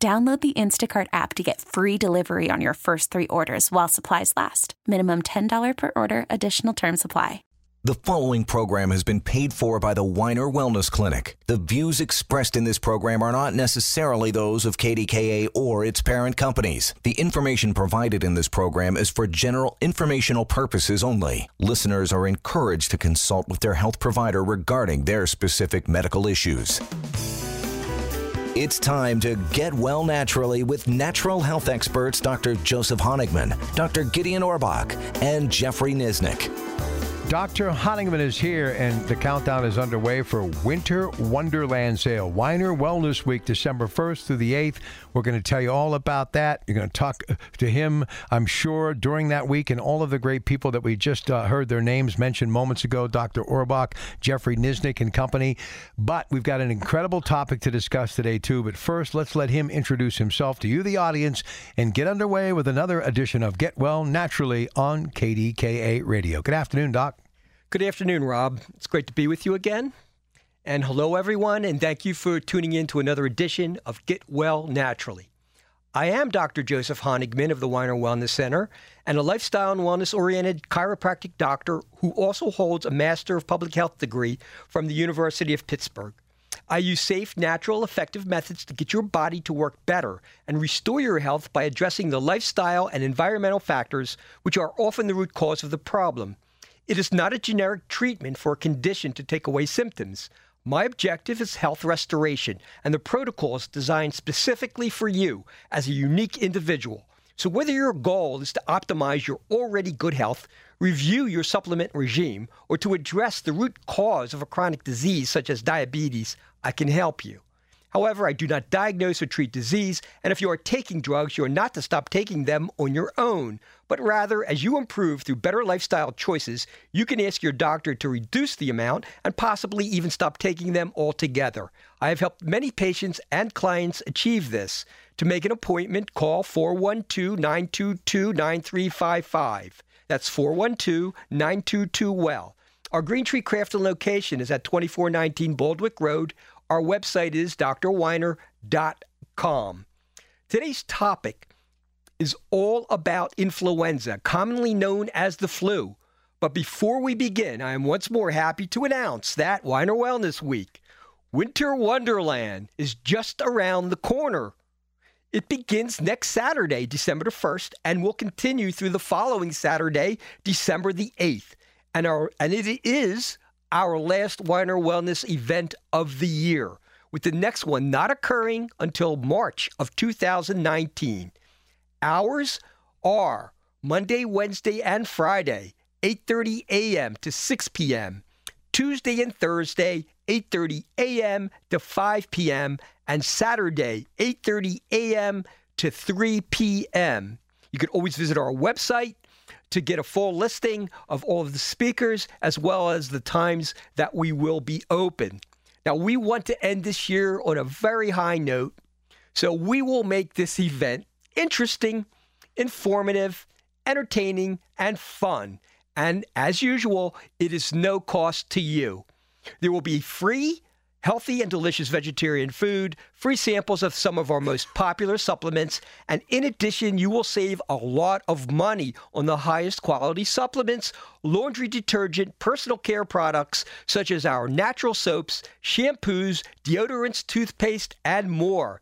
Download the Instacart app to get free delivery on your first three orders while supplies last. Minimum $10 per order, additional term supply. The following program has been paid for by the Winer Wellness Clinic. The views expressed in this program are not necessarily those of KDKA or its parent companies. The information provided in this program is for general informational purposes only. Listeners are encouraged to consult with their health provider regarding their specific medical issues. It's time to get well naturally with natural health experts Dr. Joseph Honigman, Dr. Gideon Orbach, and Jeffrey Nisnik. Dr. Honigman is here, and the countdown is underway for Winter Wonderland Sale. Winer Wellness Week, December 1st through the 8th. We're going to tell you all about that. You're going to talk to him, I'm sure, during that week, and all of the great people that we just uh, heard their names mentioned moments ago Dr. Orbach, Jeffrey Nisnik, and company. But we've got an incredible topic to discuss today, too. But first, let's let him introduce himself to you, the audience, and get underway with another edition of Get Well Naturally on KDKA Radio. Good afternoon, Doc. Good afternoon, Rob. It's great to be with you again. And hello, everyone, and thank you for tuning in to another edition of Get Well Naturally. I am Dr. Joseph Honigman of the Winer Wellness Center and a lifestyle and wellness oriented chiropractic doctor who also holds a Master of Public Health degree from the University of Pittsburgh. I use safe, natural, effective methods to get your body to work better and restore your health by addressing the lifestyle and environmental factors which are often the root cause of the problem. It is not a generic treatment for a condition to take away symptoms. My objective is health restoration, and the protocol is designed specifically for you as a unique individual. So, whether your goal is to optimize your already good health, review your supplement regime, or to address the root cause of a chronic disease such as diabetes, I can help you. However, I do not diagnose or treat disease, and if you are taking drugs, you are not to stop taking them on your own, but rather, as you improve through better lifestyle choices, you can ask your doctor to reduce the amount and possibly even stop taking them altogether. I have helped many patients and clients achieve this. To make an appointment, call 412 922 9355. That's 412 922 Well. Our Green Tree Crafton location is at 2419 Baldwick Road. Our website is drwiner.com. Today's topic is all about influenza, commonly known as the flu. But before we begin, I am once more happy to announce that Winer Wellness Week, Winter Wonderland, is just around the corner. It begins next Saturday, December the 1st, and will continue through the following Saturday, December the 8th. And, our, and it is our last Winer Wellness event of the year, with the next one not occurring until March of 2019. Hours are Monday, Wednesday, and Friday, 8:30 a.m. to 6 p.m. Tuesday and Thursday, 8:30 a.m. to 5 p.m. and Saturday, 8:30 a.m. to 3 p.m. You can always visit our website to get a full listing of all of the speakers as well as the times that we will be open. Now, we want to end this year on a very high note, so we will make this event interesting, informative, entertaining, and fun. And as usual, it is no cost to you. There will be free healthy and delicious vegetarian food, free samples of some of our most popular supplements, and in addition, you will save a lot of money on the highest quality supplements, laundry detergent, personal care products such as our natural soaps, shampoos, deodorants, toothpaste, and more.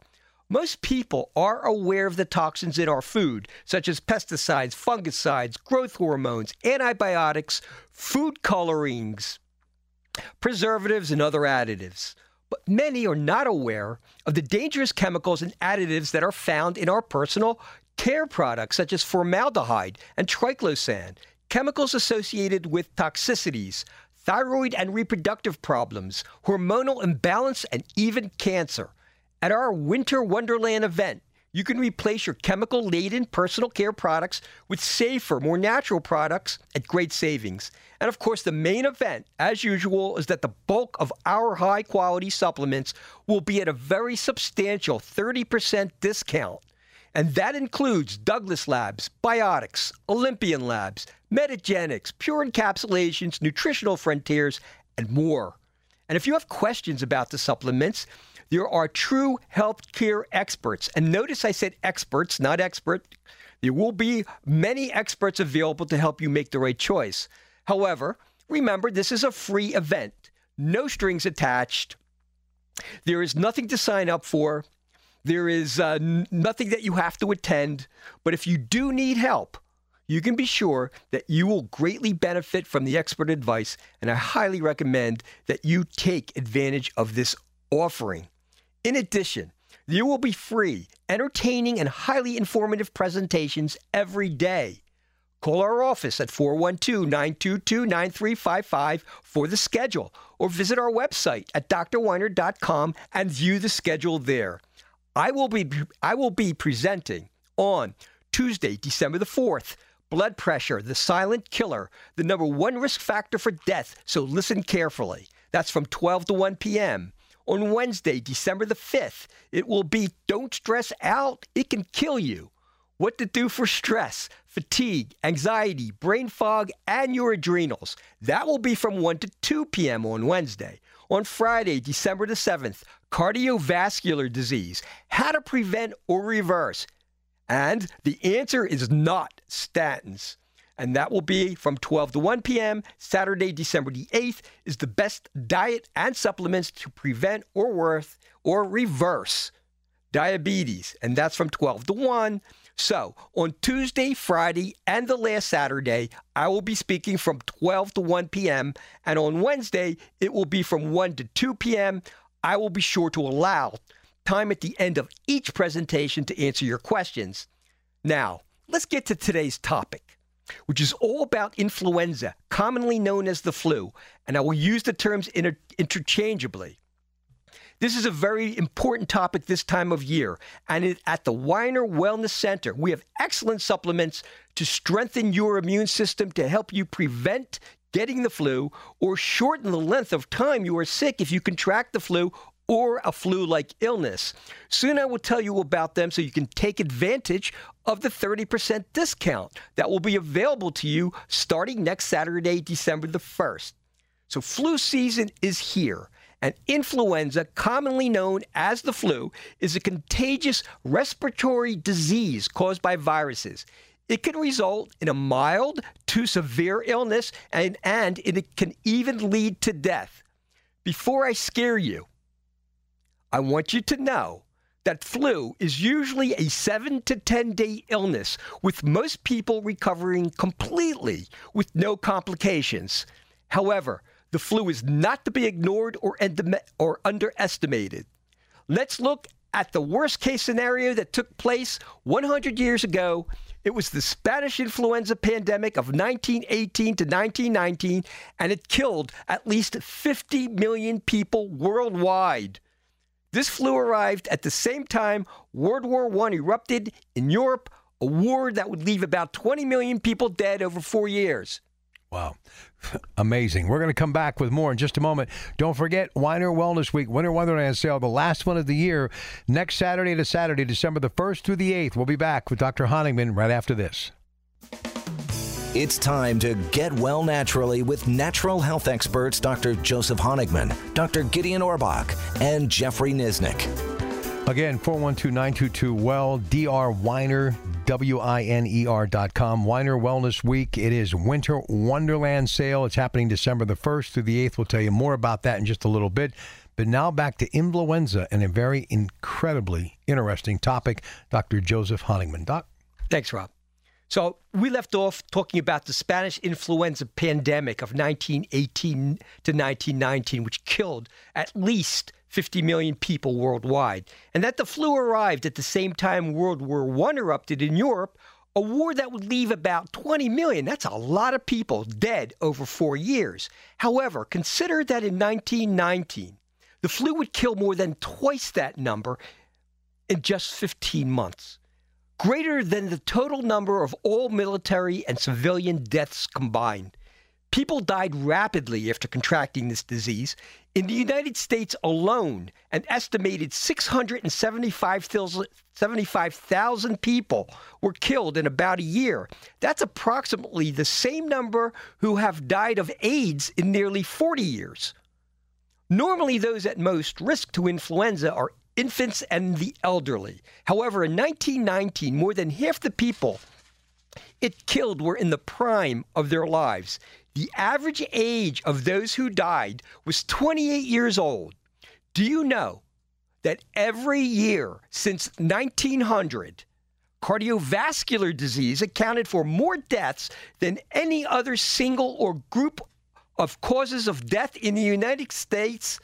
Most people are aware of the toxins in our food, such as pesticides, fungicides, growth hormones, antibiotics, food colorings, preservatives, and other additives. But many are not aware of the dangerous chemicals and additives that are found in our personal care products, such as formaldehyde and triclosan, chemicals associated with toxicities, thyroid and reproductive problems, hormonal imbalance, and even cancer. At our Winter Wonderland event, you can replace your chemical laden personal care products with safer, more natural products at great savings. And of course, the main event, as usual, is that the bulk of our high quality supplements will be at a very substantial 30% discount. And that includes Douglas Labs, Biotics, Olympian Labs, Metagenics, Pure Encapsulations, Nutritional Frontiers, and more. And if you have questions about the supplements, there are true healthcare experts. And notice I said experts, not expert. There will be many experts available to help you make the right choice. However, remember, this is a free event, no strings attached. There is nothing to sign up for. There is uh, nothing that you have to attend. But if you do need help, you can be sure that you will greatly benefit from the expert advice, and I highly recommend that you take advantage of this offering. In addition, there will be free, entertaining, and highly informative presentations every day. Call our office at 412 922 9355 for the schedule or visit our website at drwiner.com and view the schedule there. I will be I will be presenting on Tuesday, December the 4th, blood pressure, the silent killer, the number one risk factor for death, so listen carefully. That's from 12 to 1 p.m. On Wednesday, December the 5th, it will be Don't Stress Out, It Can Kill You. What to do for stress, fatigue, anxiety, brain fog, and your adrenals. That will be from 1 to 2 p.m. on Wednesday. On Friday, December the 7th, cardiovascular disease, how to prevent or reverse. And the answer is not statins and that will be from 12 to 1 p.m. Saturday, December the 8th, is the best diet and supplements to prevent or worth or reverse diabetes, and that's from 12 to 1. So, on Tuesday, Friday, and the last Saturday, I will be speaking from 12 to 1 p.m., and on Wednesday, it will be from 1 to 2 p.m. I will be sure to allow time at the end of each presentation to answer your questions. Now, let's get to today's topic which is all about influenza, commonly known as the flu, and I will use the terms inter- interchangeably. This is a very important topic this time of year, and it, at the Winer Wellness Center, we have excellent supplements to strengthen your immune system to help you prevent getting the flu or shorten the length of time you are sick if you contract the flu or a flu like illness. Soon I will tell you about them so you can take advantage of the 30% discount that will be available to you starting next Saturday, December the 1st. So, flu season is here. And influenza, commonly known as the flu, is a contagious respiratory disease caused by viruses. It can result in a mild to severe illness, and, and it can even lead to death. Before I scare you, I want you to know that flu is usually a seven to 10 day illness, with most people recovering completely with no complications. However, the flu is not to be ignored or, or underestimated. Let's look at the worst case scenario that took place 100 years ago. It was the Spanish influenza pandemic of 1918 to 1919, and it killed at least 50 million people worldwide. This flu arrived at the same time World War I erupted in Europe, a war that would leave about 20 million people dead over four years. Wow. Amazing. We're going to come back with more in just a moment. Don't forget Winer Wellness Week, Winter Wonderland Sale, the last one of the year, next Saturday to Saturday, December the 1st through the 8th. We'll be back with Dr. Honigman right after this. It's time to get well naturally with natural health experts Dr. Joseph Honigman, Dr. Gideon Orbach, and Jeffrey Nisnik. Again, 412 922 Well, Dr. Winer, W I N E R dot com. Winer Wellness Week. It is Winter Wonderland Sale. It's happening December the 1st through the 8th. We'll tell you more about that in just a little bit. But now back to influenza and a very incredibly interesting topic. Dr. Joseph Honigman. Doc? Thanks, Rob. So we left off talking about the Spanish influenza pandemic of 1918 to 1919, which killed at least 50 million people worldwide, and that the flu arrived at the same time World War I erupted in Europe, a war that would leave about 20 million. That's a lot of people dead over four years. However, consider that in 1919, the flu would kill more than twice that number in just 15 months, greater than the total number of all military and civilian deaths combined. People died rapidly after contracting this disease. In the United States alone, an estimated 675,000 people were killed in about a year. That's approximately the same number who have died of AIDS in nearly 40 years. Normally, those at most risk to influenza are infants and the elderly. However, in 1919, more than half the people it killed were in the prime of their lives. The average age of those who died was 28 years old. Do you know that every year since 1900, cardiovascular disease accounted for more deaths than any other single or group of causes of death in the United States?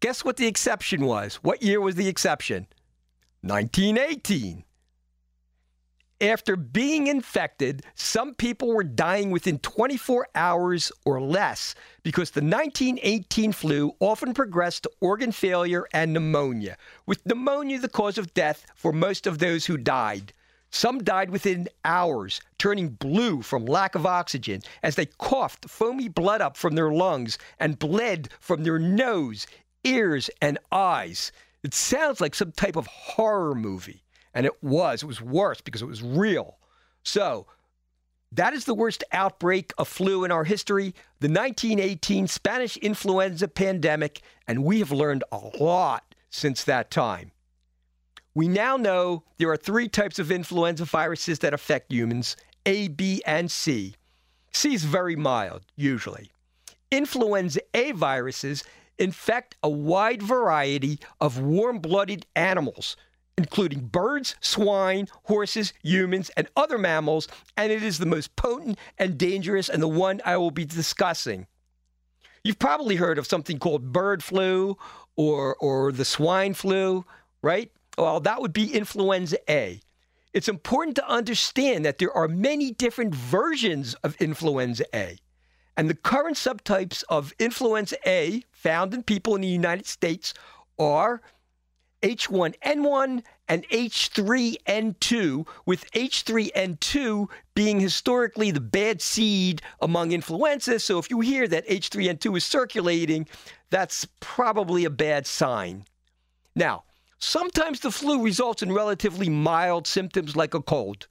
Guess what the exception was? What year was the exception? 1918. After being infected, some people were dying within 24 hours or less because the 1918 flu often progressed to organ failure and pneumonia, with pneumonia the cause of death for most of those who died. Some died within hours, turning blue from lack of oxygen as they coughed foamy blood up from their lungs and bled from their nose, ears, and eyes. It sounds like some type of horror movie. And it was. It was worse because it was real. So that is the worst outbreak of flu in our history, the 1918 Spanish influenza pandemic, and we have learned a lot since that time. We now know there are three types of influenza viruses that affect humans A, B, and C. C is very mild, usually. Influenza A viruses infect a wide variety of warm blooded animals, including birds, swine, horses, humans, and other mammals, and it is the most potent and dangerous and the one I will be discussing. You've probably heard of something called bird flu or, or the swine flu, right? Well, that would be influenza A. It's important to understand that there are many different versions of influenza A. And the current subtypes of influenza A found in people in the United States are H1N1 and H3N2, with H3N2 being historically the bad seed among influenza. So if you hear that H3N2 is circulating, that's probably a bad sign. Now, sometimes the flu results in relatively mild symptoms like a cold.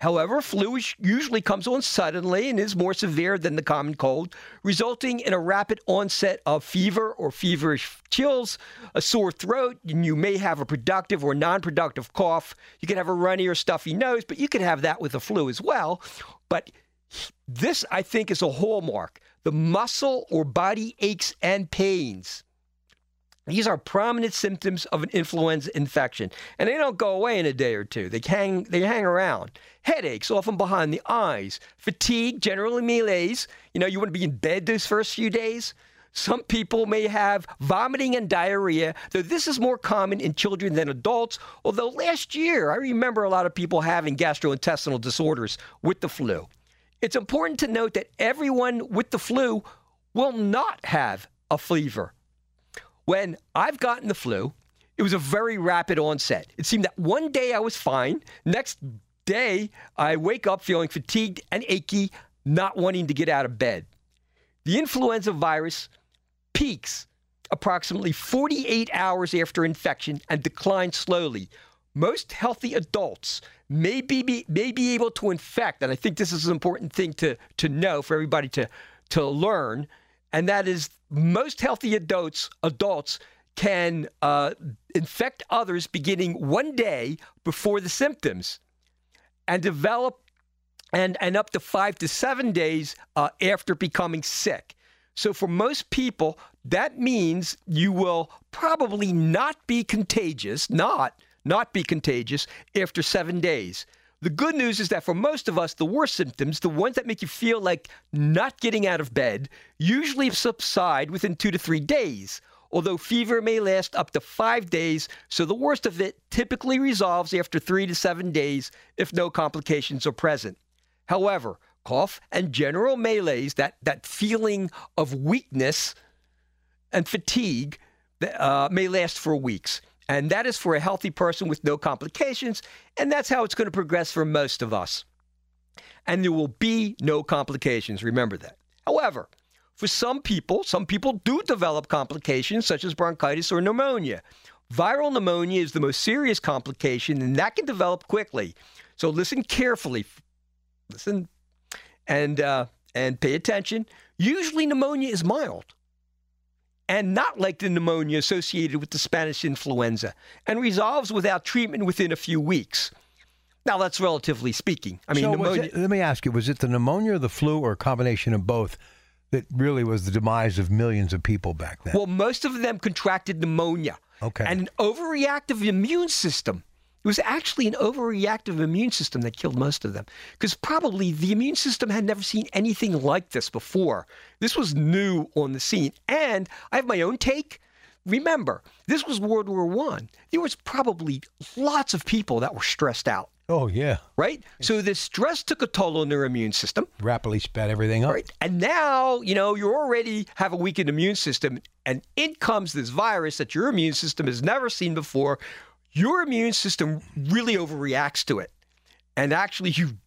However, flu usually comes on suddenly and is more severe than the common cold, resulting in a rapid onset of fever or feverish chills, a sore throat, and you may have a productive or non productive cough. You can have a runny or stuffy nose, but you can have that with the flu as well. But this, I think, is a hallmark the muscle or body aches and pains these are prominent symptoms of an influenza infection, and they don't go away in a day or two. They hang, they hang around. Headaches, often behind the eyes. Fatigue, generally malaise. You know, you want to be in bed those first few days. Some people may have vomiting and diarrhea, though this is more common in children than adults. Although last year, I remember a lot of people having gastrointestinal disorders with the flu. It's important to note that everyone with the flu will not have a fever when I've gotten the flu, it was a very rapid onset. It seemed that one day I was fine. Next day, I wake up feeling fatigued and achy, not wanting to get out of bed. The influenza virus peaks approximately 48 hours after infection and declines slowly. Most healthy adults may be, may be able to infect, and I think this is an important thing to, to know for everybody to, to learn and that is most healthy adults adults can uh, infect others beginning one day before the symptoms and develop and, and up to five to seven days uh, after becoming sick. So, for most people, that means you will probably not be contagious, not, not be contagious after seven days. The good news is that for most of us, the worst symptoms, the ones that make you feel like not getting out of bed, usually subside within two to three days. Although fever may last up to five days, so the worst of it typically resolves after three to seven days if no complications are present. However, cough and general malaise, that, that feeling of weakness and fatigue, uh, may last for weeks. And that is for a healthy person with no complications. And that's how it's going to progress for most of us. And there will be no complications. Remember that. However, for some people, some people do develop complications such as bronchitis or pneumonia. Viral pneumonia is the most serious complication, and that can develop quickly. So listen carefully. Listen and uh, and pay attention. Usually, pneumonia is mild and not like the pneumonia associated with the Spanish influenza, and resolves without treatment within a few weeks. Now, that's relatively speaking. I mean, So pneumonia. it- let me ask you: Was it the pneumonia, or the flu, or a combination of both that really was the demise of millions of people back then? Well, most of them contracted pneumonia. Okay. And an overreactive immune system. It was actually an overreactive immune system that killed most of them because probably the immune system had never seen anything like this before. This was new on the scene. And I have my own take. Remember, this was World War One. There was probably lots of people that were stressed out, oh yeah, right? So this stress took a toll on their immune system. rapidly sped everything up. Right. And now, you know, you already have a weakened immune system, and in comes this virus that your immune system has never seen before. Your immune system really overreacts to it. And actually, you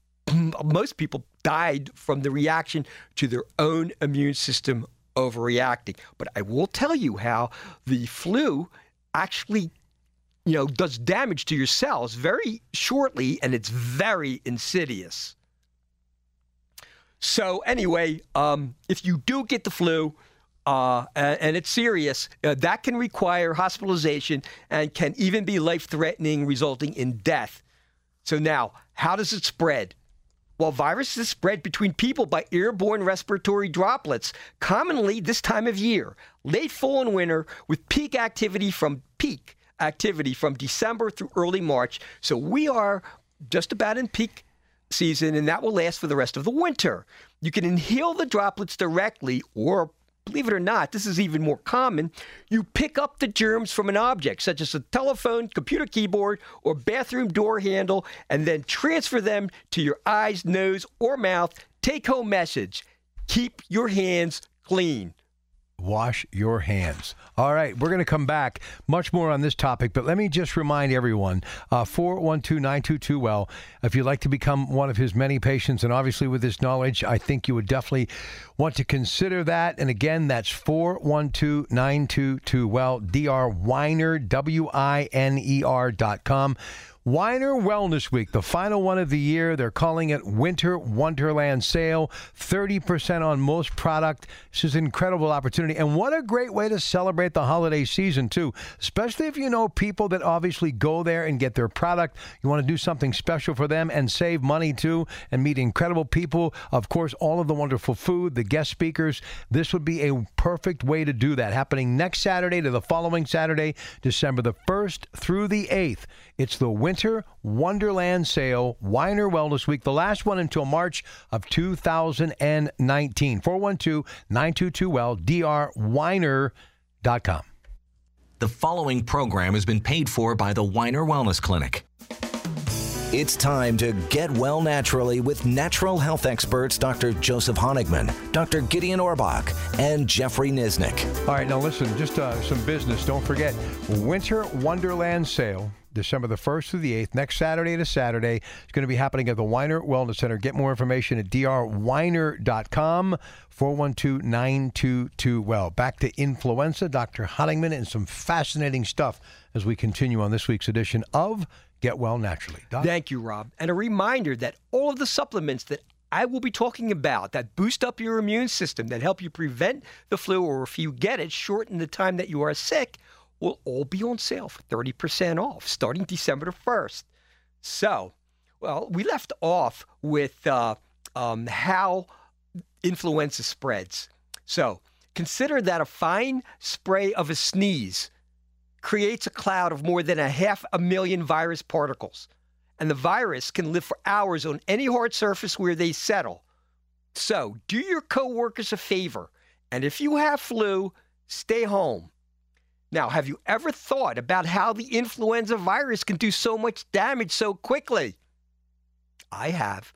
most people died from the reaction to their own immune system overreacting. But I will tell you how the flu actually you know does damage to your cells very shortly and it's very insidious. So anyway, um, if you do get the flu, uh, and, it's serious, uh, that can require hospitalization and can even be life-threatening, resulting in death. So now, how does it spread? Well, viruses spread between people by airborne respiratory droplets, commonly this time of year, late fall and winter, with peak activity from peak activity from December through early March. So we are just about in peak season, and that will last for the rest of the winter. You can inhale the droplets directly, or believe it or not, this is even more common. You pick up the germs from an object, such as a telephone, computer keyboard, or bathroom door handle, and then transfer them to your eyes, nose, or mouth. Take home message keep your hands clean. Wash your hands. All right, we're going to come back much more on this topic, but let me just remind everyone uh, 412 922 Well. If you'd like to become one of his many patients, and obviously with this knowledge, I think you would definitely want to consider that. And again, that's 412 922 Well, Dr. Winer, W I N E R dot com. Winer Wellness Week, the final one of the year. They're calling it Winter Wonderland Sale. 30% on most product. This is an incredible opportunity. And what a great way to celebrate the holiday season, too. Especially if you know people that obviously go there and get their product. You want to do something special for them and save money, too, and meet incredible people. Of course, all of the wonderful food, the guest speakers. This would be a perfect way to do that. Happening next Saturday to the following Saturday, December the 1st through the 8th. It's the Winter Wonderland Sale, Winer Wellness Week, the last one until March of 2019. 412 922 Well, drwiner.com. The following program has been paid for by the Winer Wellness Clinic. It's time to get well naturally with natural health experts Dr. Joseph Honigman, Dr. Gideon Orbach, and Jeffrey Nisnik. All right, now listen, just uh, some business. Don't forget, Winter Wonderland Sale, December the 1st through the 8th, next Saturday to Saturday. It's going to be happening at the Winer Wellness Center. Get more information at drwiner.com, 412 922 Well. Back to influenza, Dr. Honigman, and some fascinating stuff as we continue on this week's edition of Get Well Naturally. Doc? Thank you, Rob. And a reminder that all of the supplements that I will be talking about that boost up your immune system, that help you prevent the flu, or if you get it, shorten the time that you are sick, will all be on sale for 30% off starting December the 1st. So, well, we left off with uh, um, how influenza spreads. So, consider that a fine spray of a sneeze creates a cloud of more than a half a million virus particles. And the virus can live for hours on any hard surface where they settle. So, do your coworkers a favor. And if you have flu, stay home. Now, have you ever thought about how the influenza virus can do so much damage so quickly? I have.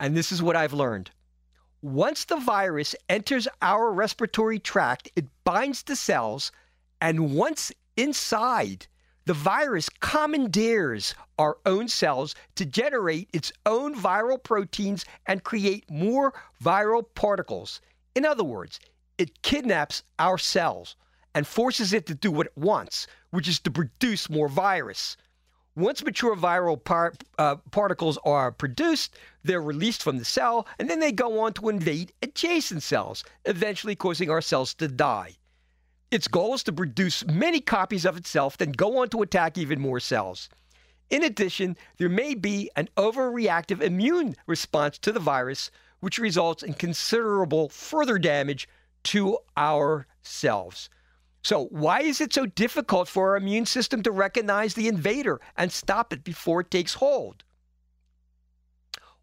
And this is what I've learned. Once the virus enters our respiratory tract, it binds the cells, and once inside, The virus commandeers our own cells to generate its own viral proteins and create more viral particles. In other words, it kidnaps our cells and forces it to do what it wants, which is to produce more virus. Once mature viral par- uh, particles are produced, they're released from the cell, and then they go on to invade adjacent cells, eventually causing our cells to die. Its goal is to produce many copies of itself, then go on to attack even more cells. In addition, there may be an overreactive immune response to the virus, which results in considerable further damage to our cells. So, why is it so difficult for our immune system to recognize the invader and stop it before it takes hold?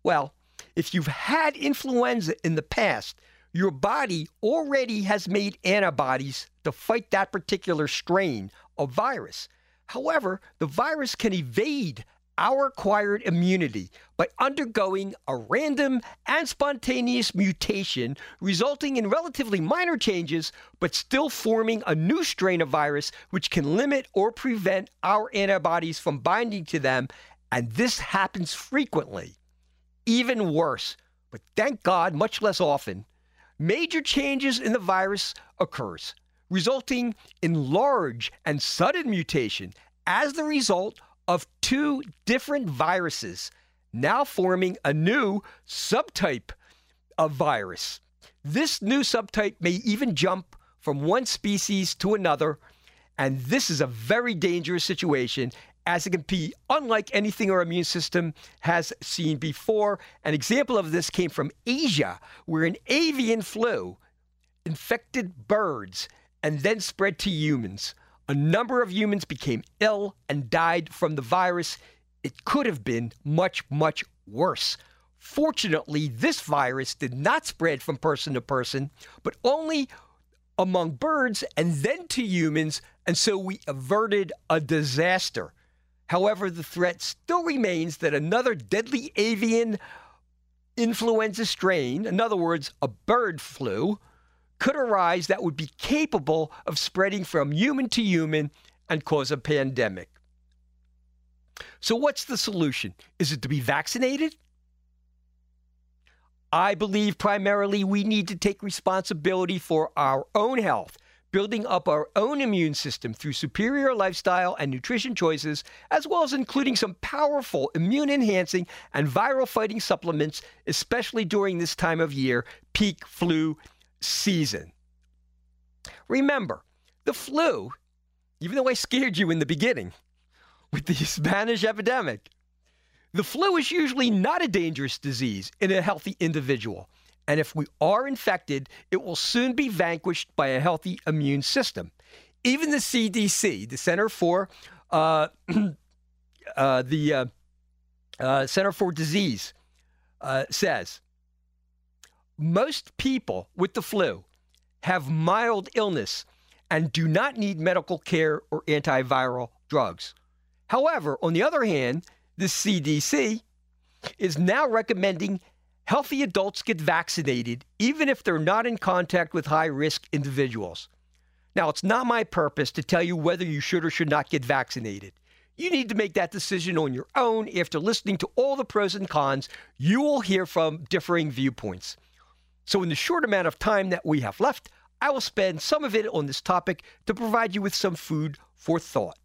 Well, if you've had influenza in the past, your body already has made antibodies to fight that particular strain of virus. However, the virus can evade our acquired immunity by undergoing a random and spontaneous mutation, resulting in relatively minor changes, but still forming a new strain of virus which can limit or prevent our antibodies from binding to them. And this happens frequently. Even worse, but thank God much less often, major changes in the virus occurs, resulting in large and sudden mutation as the result of two different viruses now forming a new subtype of virus. This new subtype may even jump from one species to another, and this is a very dangerous situation as it can be unlike anything our immune system has seen before. An example of this came from Asia, where an avian flu infected birds and then spread to humans. A number of humans became ill and died from the virus. It could have been much, much worse. Fortunately, this virus did not spread from person to person, but only among birds and then to humans, and so we averted a disaster. However, the threat still remains that another deadly avian influenza strain, in other words, a bird flu, could arise that would be capable of spreading from human to human and cause a pandemic. So, what's the solution? Is it to be vaccinated? I believe primarily we need to take responsibility for our own health, building up our own immune system through superior lifestyle and nutrition choices, as well as including some powerful immune enhancing and viral fighting supplements, especially during this time of year, peak flu season. Remember, the flu, even though I scared you in the beginning with the Spanish epidemic, the flu is usually not a dangerous disease in a healthy individual. And if we are infected, it will soon be vanquished by a healthy immune system. Even the CDC, the Center for uh, uh, the uh, uh, Center for Disease, uh, says most people with the flu have mild illness and do not need medical care or antiviral drugs. However, on the other hand, the CDC is now recommending healthy adults get vaccinated even if they're not in contact with high risk individuals. Now, it's not my purpose to tell you whether you should or should not get vaccinated. You need to make that decision on your own after listening to all the pros and cons. You will hear from differing viewpoints. So, in the short amount of time that we have left, I will spend some of it on this topic to provide you with some food for thought.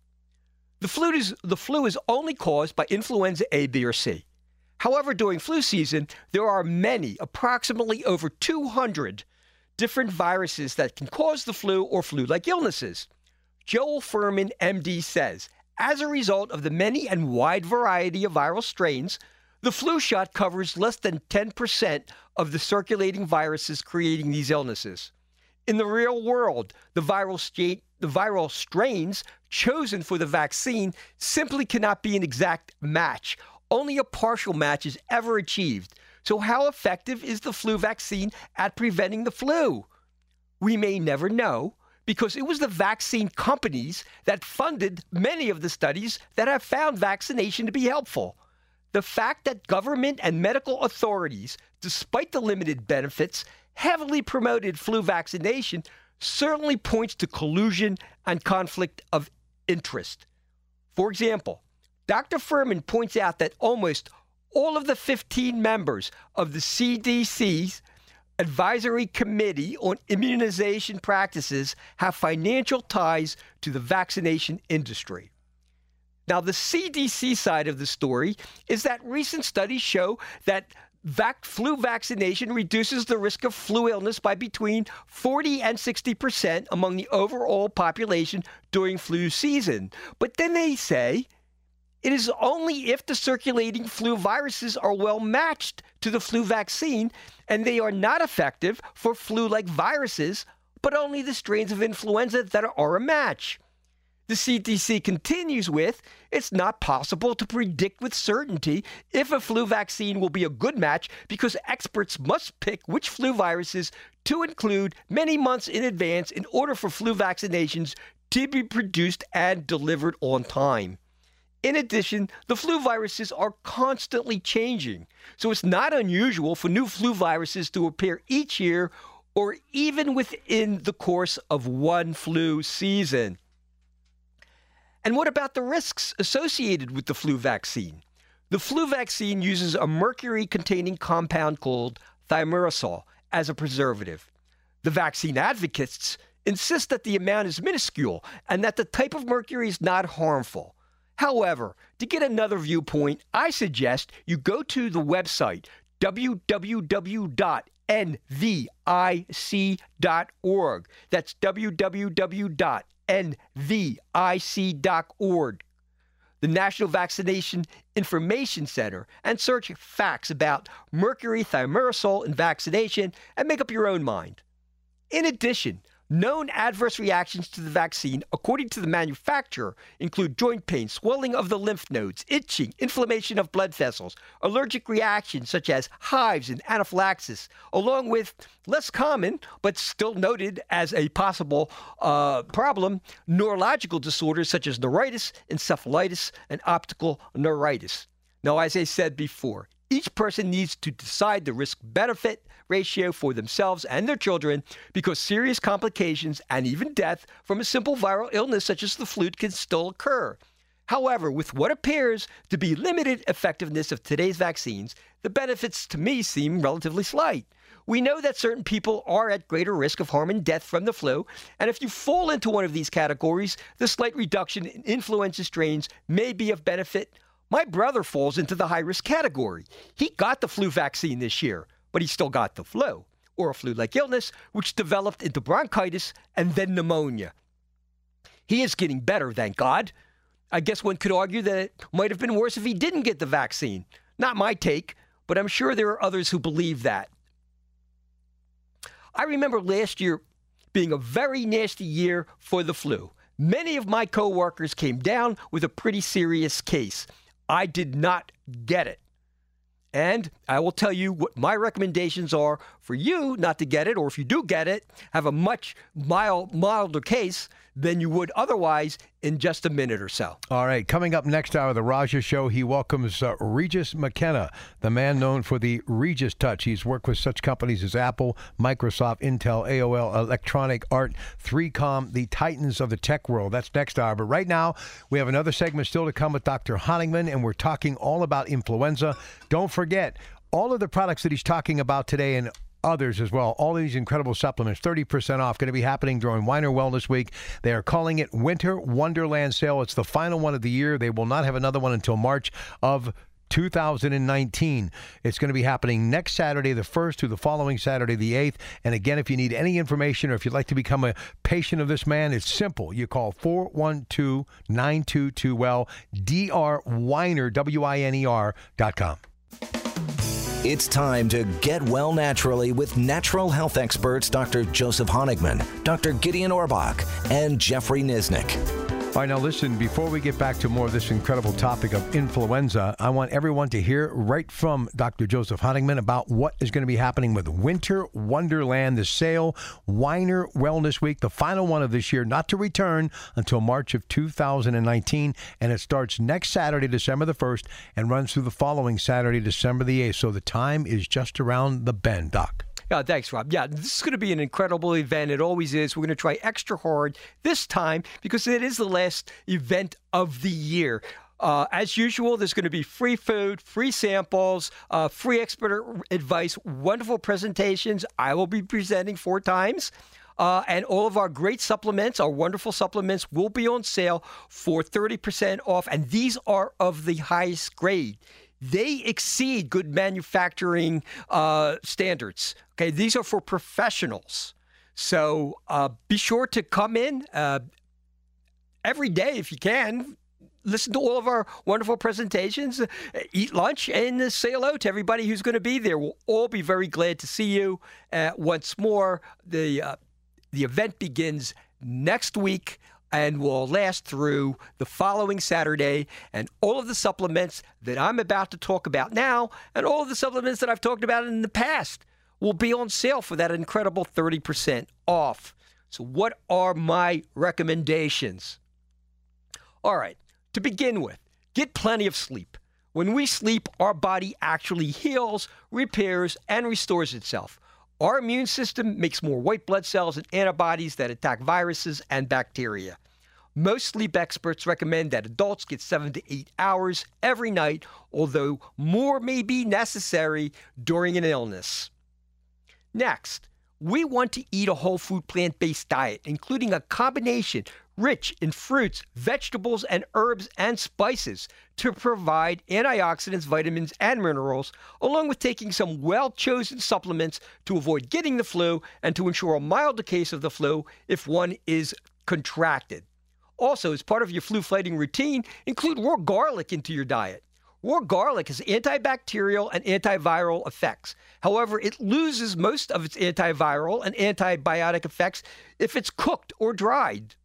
The flu is, the flu is only caused by influenza A, B, or C. However, during flu season, there are many, approximately over 200 different viruses that can cause the flu or flu like illnesses. Joel Fuhrman, MD, says as a result of the many and wide variety of viral strains, the flu shot covers less than 10% of the circulating viruses creating these illnesses. In the real world, the viral, sta- the viral strains chosen for the vaccine simply cannot be an exact match. Only a partial match is ever achieved. So, how effective is the flu vaccine at preventing the flu? We may never know because it was the vaccine companies that funded many of the studies that have found vaccination to be helpful. The fact that government and medical authorities, despite the limited benefits, heavily promoted flu vaccination certainly points to collusion and conflict of interest. For example, Dr. Fuhrman points out that almost all of the 15 members of the CDC's Advisory Committee on Immunization Practices have financial ties to the vaccination industry. Now, the CDC side of the story is that recent studies show that vac- flu vaccination reduces the risk of flu illness by between 40 and 60 percent among the overall population during flu season. But then they say it is only if the circulating flu viruses are well matched to the flu vaccine and they are not effective for flu like viruses, but only the strains of influenza that are a match. The CDC continues with it's not possible to predict with certainty if a flu vaccine will be a good match because experts must pick which flu viruses to include many months in advance in order for flu vaccinations to be produced and delivered on time. In addition, the flu viruses are constantly changing, so it's not unusual for new flu viruses to appear each year or even within the course of one flu season. And what about the risks associated with the flu vaccine? The flu vaccine uses a mercury containing compound called thimerosal as a preservative. The vaccine advocates insist that the amount is minuscule and that the type of mercury is not harmful. However, to get another viewpoint, I suggest you go to the website www.nvic.org. That's www.nvic.org, the National Vaccination Information Center, and search facts about mercury thimerosal in vaccination and make up your own mind. In addition, Known adverse reactions to the vaccine, according to the manufacturer, include joint pain, swelling of the lymph nodes, itching, inflammation of blood vessels, allergic reactions such as hives and anaphylaxis, along with less common but still noted as a possible uh, problem neurological disorders such as neuritis, encephalitis, and optical neuritis. Now, as I said before, each person needs to decide the risk benefit ratio for themselves and their children because serious complications and even death from a simple viral illness such as the flu can still occur. However, with what appears to be limited effectiveness of today's vaccines, the benefits to me seem relatively slight. We know that certain people are at greater risk of harm and death from the flu, and if you fall into one of these categories, the slight reduction in influenza strains may be of benefit my brother falls into the high risk category. He got the flu vaccine this year, but he still got the flu, or a flu like illness, which developed into bronchitis and then pneumonia. He is getting better, thank God. I guess one could argue that it might have been worse if he didn't get the vaccine. Not my take, but I'm sure there are others who believe that. I remember last year being a very nasty year for the flu. Many of my coworkers came down with a pretty serious case. I did not get it. And I will tell you what my recommendations are for you not to get it, or if you do get it, have a much mild, milder case than you would otherwise in just a minute or so. All right, coming up next hour, the Raja Show, he welcomes uh, Regis McKenna, the man known for the Regis Touch. He's worked with such companies as Apple, Microsoft, Intel, AOL, Electronic Art, 3Com, the titans of the tech world. That's next hour. But right now, we have another segment still to come with Dr. Honigman, and we're talking all about influenza. Don't forget, all of the products that he's talking about today and others as well. All these incredible supplements, 30% off, going to be happening during Winer Wellness Week. They are calling it Winter Wonderland Sale. It's the final one of the year. They will not have another one until March of 2019. It's going to be happening next Saturday, the 1st, through the following Saturday, the 8th. And again, if you need any information or if you'd like to become a patient of this man, it's simple. You call 412 922 Well, Dr. Winer, W I N E R dot com. It's time to get well naturally with natural health experts Dr. Joseph Honigman, Dr. Gideon Orbach, and Jeffrey Nisnik. All right, now listen, before we get back to more of this incredible topic of influenza, I want everyone to hear right from Dr. Joseph Honigman about what is going to be happening with Winter Wonderland, the sale, Winer Wellness Week, the final one of this year, not to return until March of 2019. And it starts next Saturday, December the 1st, and runs through the following Saturday, December the 8th. So the time is just around the bend, Doc. Yeah, thanks, Rob. Yeah, this is going to be an incredible event. It always is. We're going to try extra hard this time because it is the last event of the year. Uh, as usual, there's going to be free food, free samples, uh, free expert advice, wonderful presentations. I will be presenting four times. Uh, and all of our great supplements, our wonderful supplements, will be on sale for 30% off. And these are of the highest grade. They exceed good manufacturing uh, standards. Okay, these are for professionals. So uh, be sure to come in uh, every day if you can listen to all of our wonderful presentations, uh, eat lunch, and uh, say hello to everybody who's going to be there. We'll all be very glad to see you uh, once more. The uh, the event begins next week and will last through the following Saturday. And all of the supplements that I'm about to talk about now, and all of the supplements that I've talked about in the past, will be on sale for that incredible 30% off. So, what are my recommendations? All right. To begin with, get plenty of sleep. When we sleep, our body actually heals, repairs, and restores itself. Our immune system makes more white blood cells and antibodies that attack viruses and bacteria. Most sleep experts recommend that adults get seven to eight hours every night, although more may be necessary during an illness. Next, we want to eat a whole food plant based diet, including a combination rich in fruits, vegetables, and herbs and spices to provide antioxidants, vitamins, and minerals, along with taking some well chosen supplements to avoid getting the flu and to ensure a milder case of the flu if one is contracted. Also, as part of your flu fighting routine, include raw garlic into your diet. Raw garlic has antibacterial and antiviral effects. However, it loses most of its antiviral and antibiotic effects if it's cooked or dried.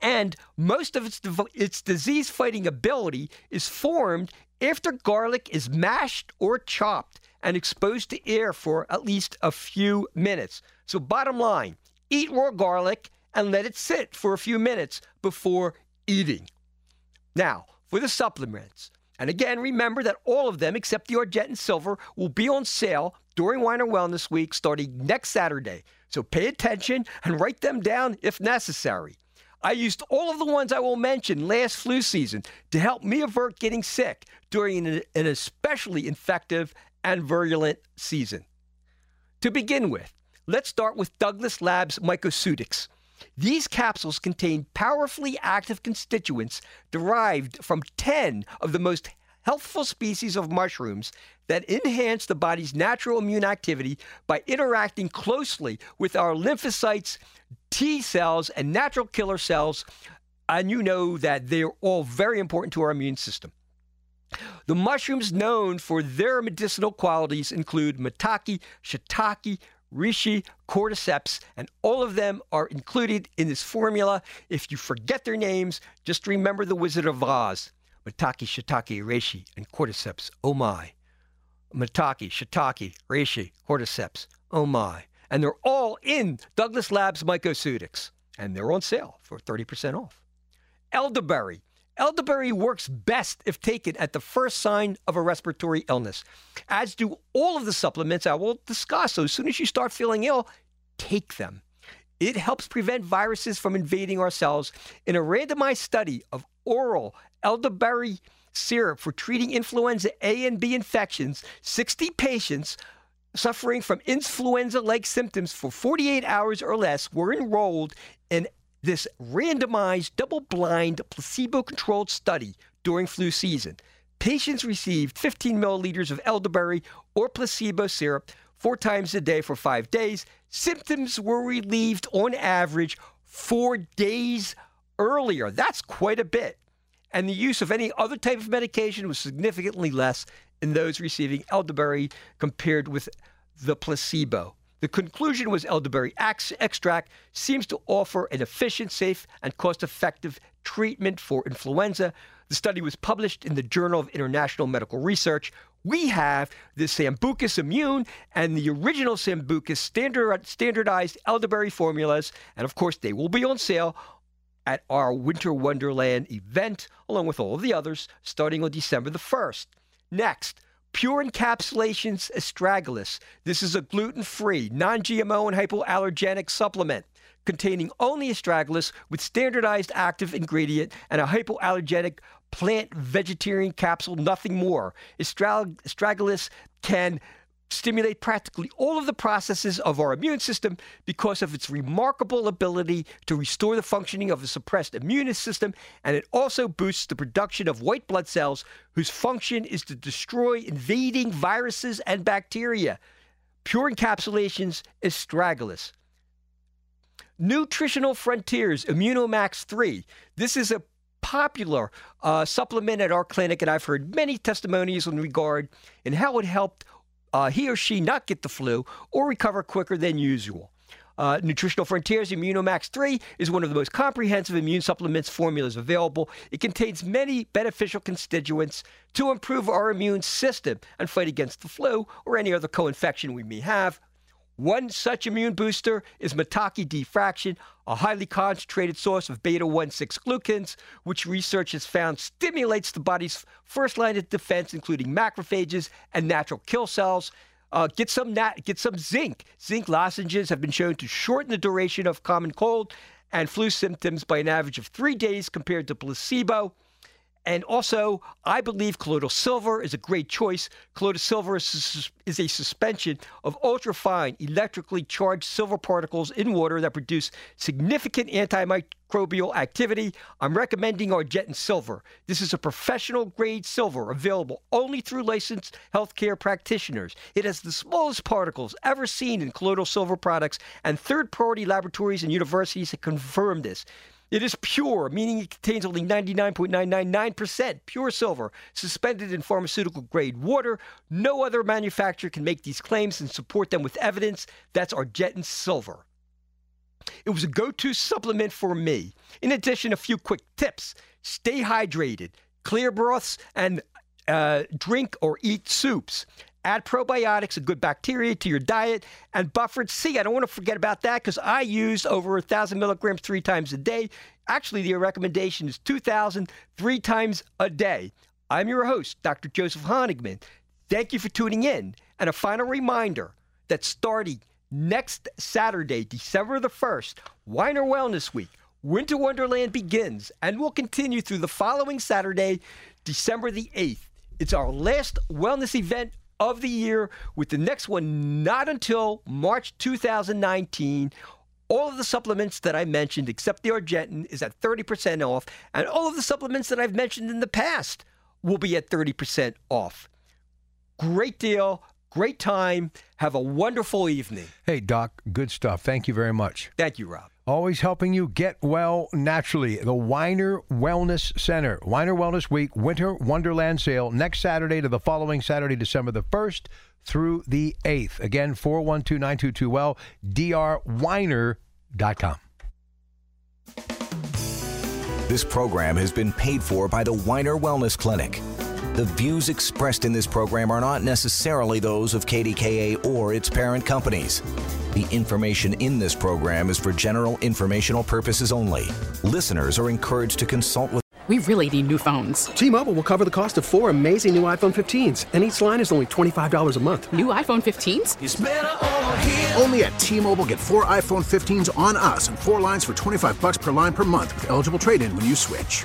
And most of its, its disease fighting ability is formed after garlic is mashed or chopped and exposed to air for at least a few minutes. So, bottom line eat raw garlic and let it sit for a few minutes before eating. Now, for the supplements. And again, remember that all of them, except the Argentyn Silver, will be on sale during Winer Wellness Week starting next Saturday. So pay attention and write them down if necessary. I used all of the ones I will mention last flu season to help me avert getting sick during an, an especially infective and virulent season. To begin with, let's start with Douglas Labs Mycoceutics. These capsules contain powerfully active constituents derived from 10 of the most healthful species of mushrooms that enhance the body's natural immune activity by interacting closely with our lymphocytes, T cells, and natural killer cells. And you know that they're all very important to our immune system. The mushrooms known for their medicinal qualities include maitake, shiitake, reishi, cordyceps, and all of them are included in this formula. If you forget their names, just remember the Wizard of Oz. Maitake, shiitake, reishi, and cordyceps. Oh my. Maitake, shiitake, reishi, cordyceps. Oh my. And they're all in Douglas Labs Mycoceutics. And they're on sale for 30% off. Elderberry. Elderberry works best if taken at the first sign of a respiratory illness, as do all of the supplements I will discuss. So as soon as you start feeling ill, take them. It helps prevent viruses from invading our cells. In a randomized study of oral elderberry syrup for treating influenza A and B infections, 60 patients suffering from influenza like symptoms for 48 hours or less were enrolled in this randomized, double blind, placebo controlled study during flu season. Patients received 15 milliliters of elderberry or placebo syrup four times a day for five days. Symptoms were relieved on average four days earlier. That's quite a bit and the use of any other type of medication was significantly less in those receiving elderberry compared with the placebo. The conclusion was elderberry extract seems to offer an efficient, safe, and cost effective treatment for influenza. The study was published in the Journal of International Medical Research. We have the Sambucus Immune and the original Sambucus standard, standardized elderberry formulas, and of course, they will be on sale at our Winter Wonderland event, along with all of the others, starting on December the 1st. Next, Pure Encapsulations Astragalus. This is a gluten free, non GMO, and hypoallergenic supplement containing only astragalus with standardized active ingredient and a hypoallergenic plant vegetarian capsule, nothing more. Astragalus can stimulate practically all of the processes of our immune system because of its remarkable ability to restore the functioning of a suppressed immune system, and it also boosts the production of white blood cells whose function is to destroy invading viruses and bacteria. Pure encapsulations is astragalus. Nutritional Frontiers Immunomax 3. This is a popular uh, supplement at our clinic, and I've heard many testimonies in regard in how it helped uh, he or she not get the flu or recover quicker than usual. Uh, Nutritional Frontiers Immunomax 3 is one of the most comprehensive immune supplements formulas available. It contains many beneficial constituents to improve our immune system and fight against the flu or any other co infection we may have. One such immune booster is Maitake D-fraction, a highly concentrated source of beta 1 6 glucans, which research has found stimulates the body's first line of defense, including macrophages and natural kill cells. Uh, get some nat- get some zinc. Zinc lozenges have been shown to shorten the duration of common cold and flu symptoms by an average of three days compared to placebo. And also, I believe colloidal silver is a great choice. Colloidal silver is, a suspension of ultrafine electrically charged silver particles in water that produce significant antimicrobial activity. I'm recommending Argentyn Silver. This is a professional grade silver available only through licensed healthcare practitioners. It has the smallest particles ever seen in colloidal silver products, and third party laboratories and universities have confirmed this. It is pure, meaning it contains only 99.999% pure silver suspended in pharmaceutical grade water. No other manufacturer can make these claims and support them with evidence. That's Argentyn Silver. It was a go to supplement for me. In addition, a few quick tips stay hydrated, clear broths, and uh, drink or eat soups. Add probiotics and good bacteria to your diet and buffered C. I don't want to forget about that because I use over 1,000 milligrams three times a day. Actually, the recommendation is 2,000 three times a day. I'm your host, Dr. Joseph Honigman. Thank you for tuning in. And a final reminder that starting next Saturday, December the 1st, Winer Wellness Week, Winter Wonderland begins and will continue through the following Saturday, December the 8th. It's our last wellness event of the year, with the next one not until March 2019. All of the supplements that I mentioned, except the Argentyn, is at 30% off, and all of the supplements that I've mentioned in the past will be at 30% off. Great deal, great time. Have a wonderful evening. Hey, Doc, good stuff. Thank you very much. Thank you, Rob. Always helping you get well naturally. The Winer Wellness Center. Winer Wellness Week Winter Wonderland Sale next Saturday to the following Saturday, December the 1st through the 8th. Again, 412 922 well, drwiner.com. This program has been paid for by the Winer Wellness Clinic. The views expressed in this program are not necessarily those of KDKA or its parent companies. The information in this program is for general informational purposes only. Listeners are encouraged to consult with. We really need new phones. T Mobile will cover the cost of four amazing new iPhone 15s, and each line is only $25 a month. New iPhone 15s? Only at T Mobile get four iPhone 15s on us and four lines for 25 bucks per line per month with eligible trade in when you switch.